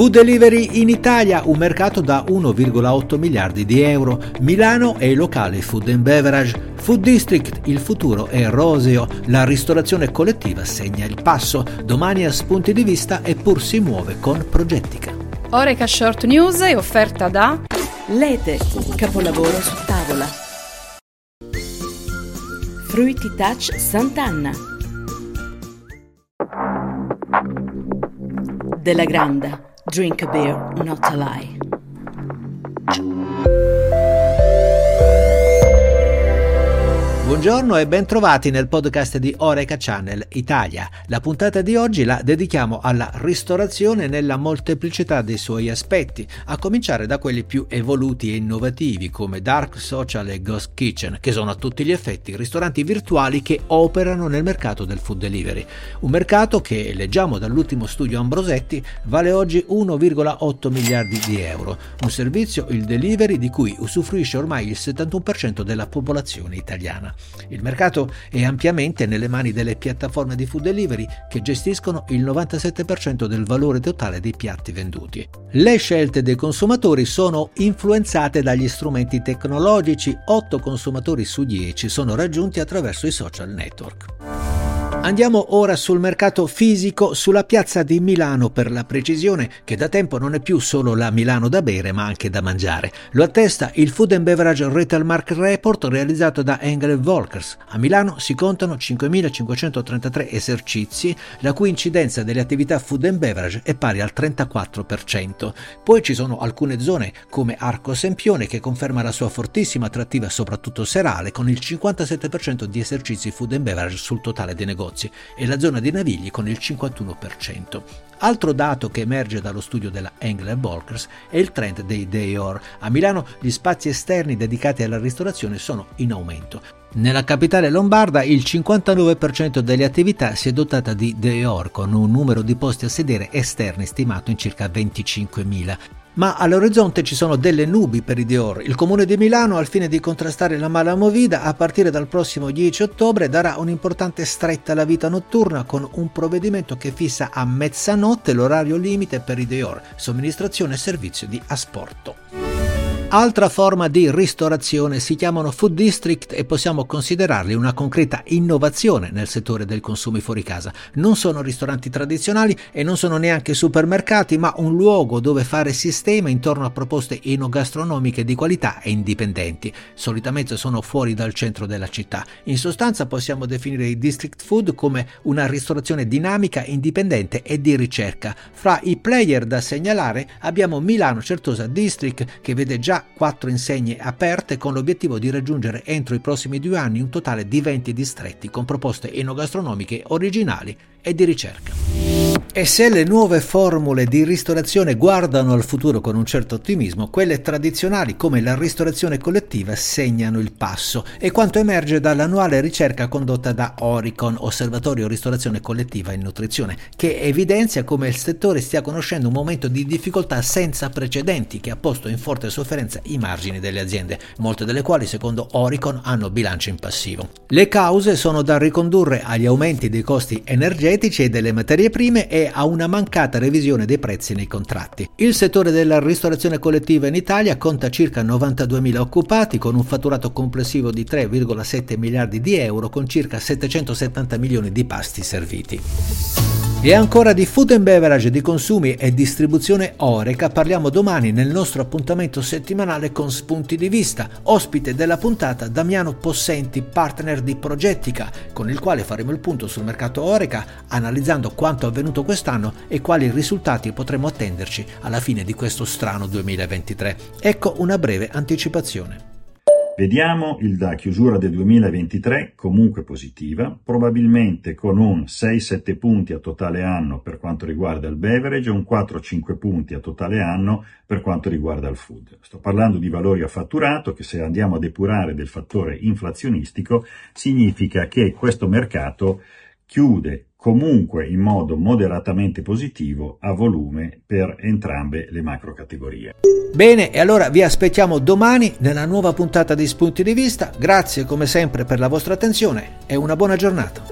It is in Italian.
Food delivery in Italia, un mercato da 1,8 miliardi di euro. Milano è il locale food and beverage. Food District, il futuro è roseo. La ristorazione collettiva segna il passo. Domani a spunti di vista eppur si muove con Progettica. Oreca Short News è offerta da Lete, capolavoro su tavola. Fruity Touch Sant'Anna. Della Granda. Drink a beer, not a lie. Buongiorno e bentrovati nel podcast di Oreca Channel Italia. La puntata di oggi la dedichiamo alla ristorazione nella molteplicità dei suoi aspetti, a cominciare da quelli più evoluti e innovativi come Dark Social e Ghost Kitchen, che sono a tutti gli effetti ristoranti virtuali che operano nel mercato del food delivery. Un mercato che, leggiamo dall'ultimo studio Ambrosetti, vale oggi 1,8 miliardi di euro, un servizio, il delivery, di cui usufruisce ormai il 71% della popolazione italiana. Il mercato è ampiamente nelle mani delle piattaforme di food delivery che gestiscono il 97% del valore totale dei piatti venduti. Le scelte dei consumatori sono influenzate dagli strumenti tecnologici, 8 consumatori su 10 sono raggiunti attraverso i social network. Andiamo ora sul mercato fisico, sulla piazza di Milano per la precisione, che da tempo non è più solo la Milano da bere ma anche da mangiare. Lo attesta il Food and Beverage Retail Market Report realizzato da Engel Volkers. A Milano si contano 5.533 esercizi, la cui incidenza delle attività food and beverage è pari al 34%. Poi ci sono alcune zone come Arco Sempione che conferma la sua fortissima attrattiva soprattutto serale con il 57% di esercizi food and beverage sul totale dei negozi negozi e la zona dei navigli con il 51%. Altro dato che emerge dallo studio della Engler Volkers è il trend dei day or. A Milano gli spazi esterni dedicati alla ristorazione sono in aumento. Nella capitale lombarda il 59% delle attività si è dotata di day or con un numero di posti a sedere esterni stimato in circa 25.000 ma all'orizzonte ci sono delle nubi per i Dior. Il comune di Milano, al fine di contrastare la mala movida, a partire dal prossimo 10 ottobre darà un'importante stretta alla vita notturna con un provvedimento che fissa a mezzanotte l'orario limite per i Dior, somministrazione e servizio di asporto. Altra forma di ristorazione si chiamano food district e possiamo considerarli una concreta innovazione nel settore del consumo fuori casa. Non sono ristoranti tradizionali e non sono neanche supermercati, ma un luogo dove fare sistema intorno a proposte enogastronomiche di qualità e indipendenti. Solitamente sono fuori dal centro della città. In sostanza possiamo definire i district food come una ristorazione dinamica, indipendente e di ricerca. Fra i player da segnalare abbiamo Milano Certosa District che vede già quattro insegne aperte con l'obiettivo di raggiungere entro i prossimi due anni un totale di 20 distretti con proposte enogastronomiche originali e di ricerca. E se le nuove formule di ristorazione guardano al futuro con un certo ottimismo, quelle tradizionali come la ristorazione collettiva segnano il passo e quanto emerge dall'annuale ricerca condotta da Oricon, Osservatorio Ristorazione Collettiva e Nutrizione, che evidenzia come il settore stia conoscendo un momento di difficoltà senza precedenti che ha posto in forte sofferenza i margini delle aziende, molte delle quali secondo Oricon hanno bilancio in passivo. Le cause sono da ricondurre agli aumenti dei costi energetici e delle materie prime e a una mancata revisione dei prezzi nei contratti. Il settore della ristorazione collettiva in Italia conta circa 92.000 occupati con un fatturato complessivo di 3,7 miliardi di euro con circa 770 milioni di pasti serviti. E ancora di food and beverage, di consumi e distribuzione Oreca parliamo domani nel nostro appuntamento settimanale con Spunti di Vista, ospite della puntata Damiano Possenti, partner di Progettica, con il quale faremo il punto sul mercato Oreca, analizzando quanto avvenuto quest'anno e quali risultati potremo attenderci alla fine di questo strano 2023. Ecco una breve anticipazione. Vediamo il da chiusura del 2023 comunque positiva, probabilmente con un 6-7 punti a totale anno per quanto riguarda il beverage e un 4-5 punti a totale anno per quanto riguarda il food. Sto parlando di valori a fatturato che se andiamo a depurare del fattore inflazionistico significa che questo mercato chiude comunque in modo moderatamente positivo a volume per entrambe le macro categorie. Bene, e allora vi aspettiamo domani nella nuova puntata di Spunti di Vista. Grazie come sempre per la vostra attenzione e una buona giornata.